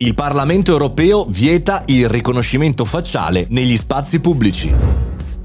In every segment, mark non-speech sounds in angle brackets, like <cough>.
Il Parlamento europeo vieta il riconoscimento facciale negli spazi pubblici.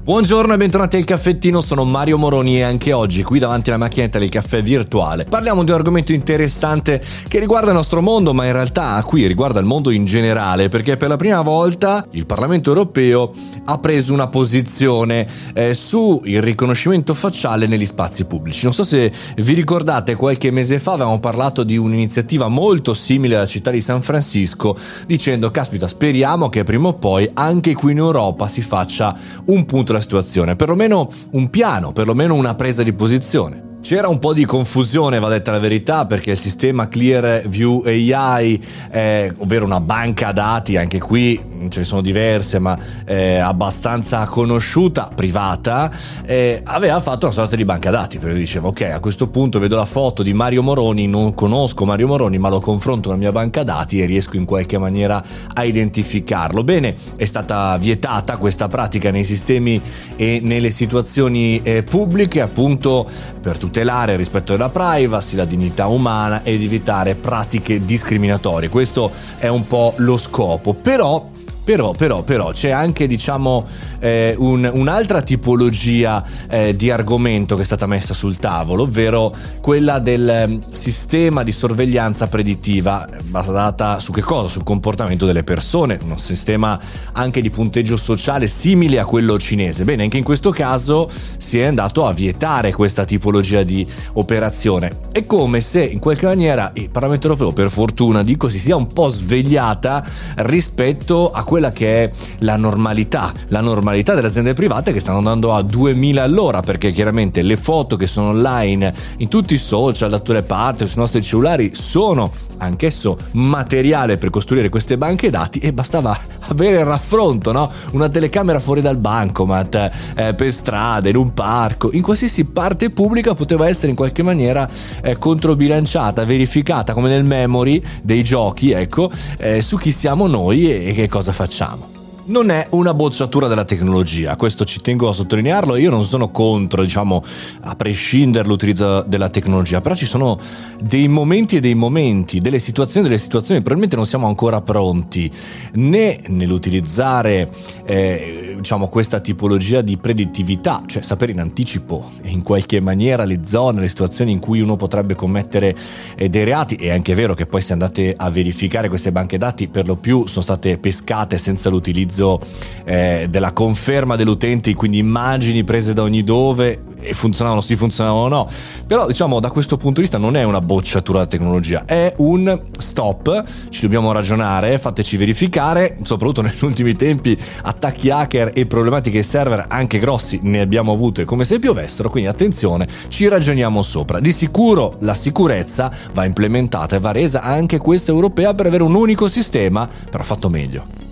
Buongiorno e bentornati al caffettino, sono Mario Moroni e anche oggi qui davanti alla macchinetta del caffè virtuale parliamo di un argomento interessante che riguarda il nostro mondo ma in realtà qui riguarda il mondo in generale perché per la prima volta il Parlamento europeo ha preso una posizione eh, sul riconoscimento facciale negli spazi pubblici. Non so se vi ricordate qualche mese fa avevamo parlato di un'iniziativa molto simile alla città di San Francisco dicendo caspita speriamo che prima o poi anche qui in Europa si faccia un punto la situazione, perlomeno un piano, perlomeno una presa di posizione. C'era un po' di confusione, va detta la verità, perché il sistema Clearview AI, eh, ovvero una banca dati, anche qui ce ne sono diverse, ma eh, abbastanza conosciuta, privata, eh, aveva fatto una sorta di banca dati. Perché dicevo, ok, a questo punto vedo la foto di Mario Moroni, non conosco Mario Moroni, ma lo confronto con la mia banca dati e riesco in qualche maniera a identificarlo. Bene, è stata vietata questa pratica nei sistemi e nelle situazioni eh, pubbliche, appunto per tutti tutelare rispetto alla privacy, la dignità umana ed evitare pratiche discriminatorie. Questo è un po' lo scopo. Però però, però, però c'è anche diciamo eh, un, un'altra tipologia eh, di argomento che è stata messa sul tavolo, ovvero quella del eh, sistema di sorveglianza predittiva basata su che cosa? Sul comportamento delle persone, un sistema anche di punteggio sociale simile a quello cinese. Bene, anche in questo caso si è andato a vietare questa tipologia di operazione. È come se in qualche maniera il Parlamento europeo, per fortuna dico, si sia un po' svegliata rispetto a quella che è la normalità, la normalità delle aziende private che stanno andando a 2000 all'ora perché chiaramente le foto che sono online in tutti i social da tutte le parti sui nostri cellulari sono anch'esso materiale per costruire queste banche dati e bastava avere il raffronto, no? Una telecamera fuori dal bancomat, eh, per strada, in un parco, in qualsiasi parte pubblica poteva essere in qualche maniera eh, controbilanciata, verificata come nel memory dei giochi, ecco, eh, su chi siamo noi e, e che cosa facciamo non è una bocciatura della tecnologia, questo ci tengo a sottolinearlo, io non sono contro, diciamo, a prescindere l'utilizzo della tecnologia, però ci sono dei momenti e dei momenti, delle situazioni e delle situazioni, probabilmente non siamo ancora pronti né nell'utilizzare eh, diciamo, questa tipologia di predittività, cioè sapere in anticipo in qualche maniera le zone, le situazioni in cui uno potrebbe commettere eh, dei reati, è anche vero che poi se andate a verificare queste banche dati per lo più sono state pescate senza l'utilizzo utilizzo eh, della conferma dell'utente, quindi immagini prese da ogni dove e funzionavano sì, funzionavano no. Però diciamo da questo punto di vista non è una bocciatura della tecnologia, è un stop, ci dobbiamo ragionare, fateci verificare, soprattutto <laughs> negli ultimi tempi attacchi hacker e problematiche server anche grossi ne abbiamo avute come se piovessero, quindi attenzione, ci ragioniamo sopra. Di sicuro la sicurezza va implementata e va resa anche questa europea per avere un unico sistema, però fatto meglio.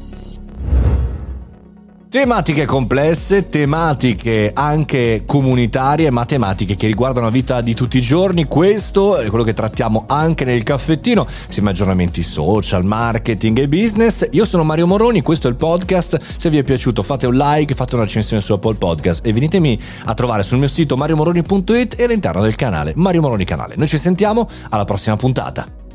Tematiche complesse, tematiche anche comunitarie, ma tematiche che riguardano la vita di tutti i giorni. Questo è quello che trattiamo anche nel caffettino, insieme a aggiornamenti social, marketing e business. Io sono Mario Moroni, questo è il podcast. Se vi è piaciuto fate un like, fate una recensione su Apple Podcast e venitemi a trovare sul mio sito mariomoroni.it e all'interno del canale Mario Moroni Canale. Noi ci sentiamo alla prossima puntata.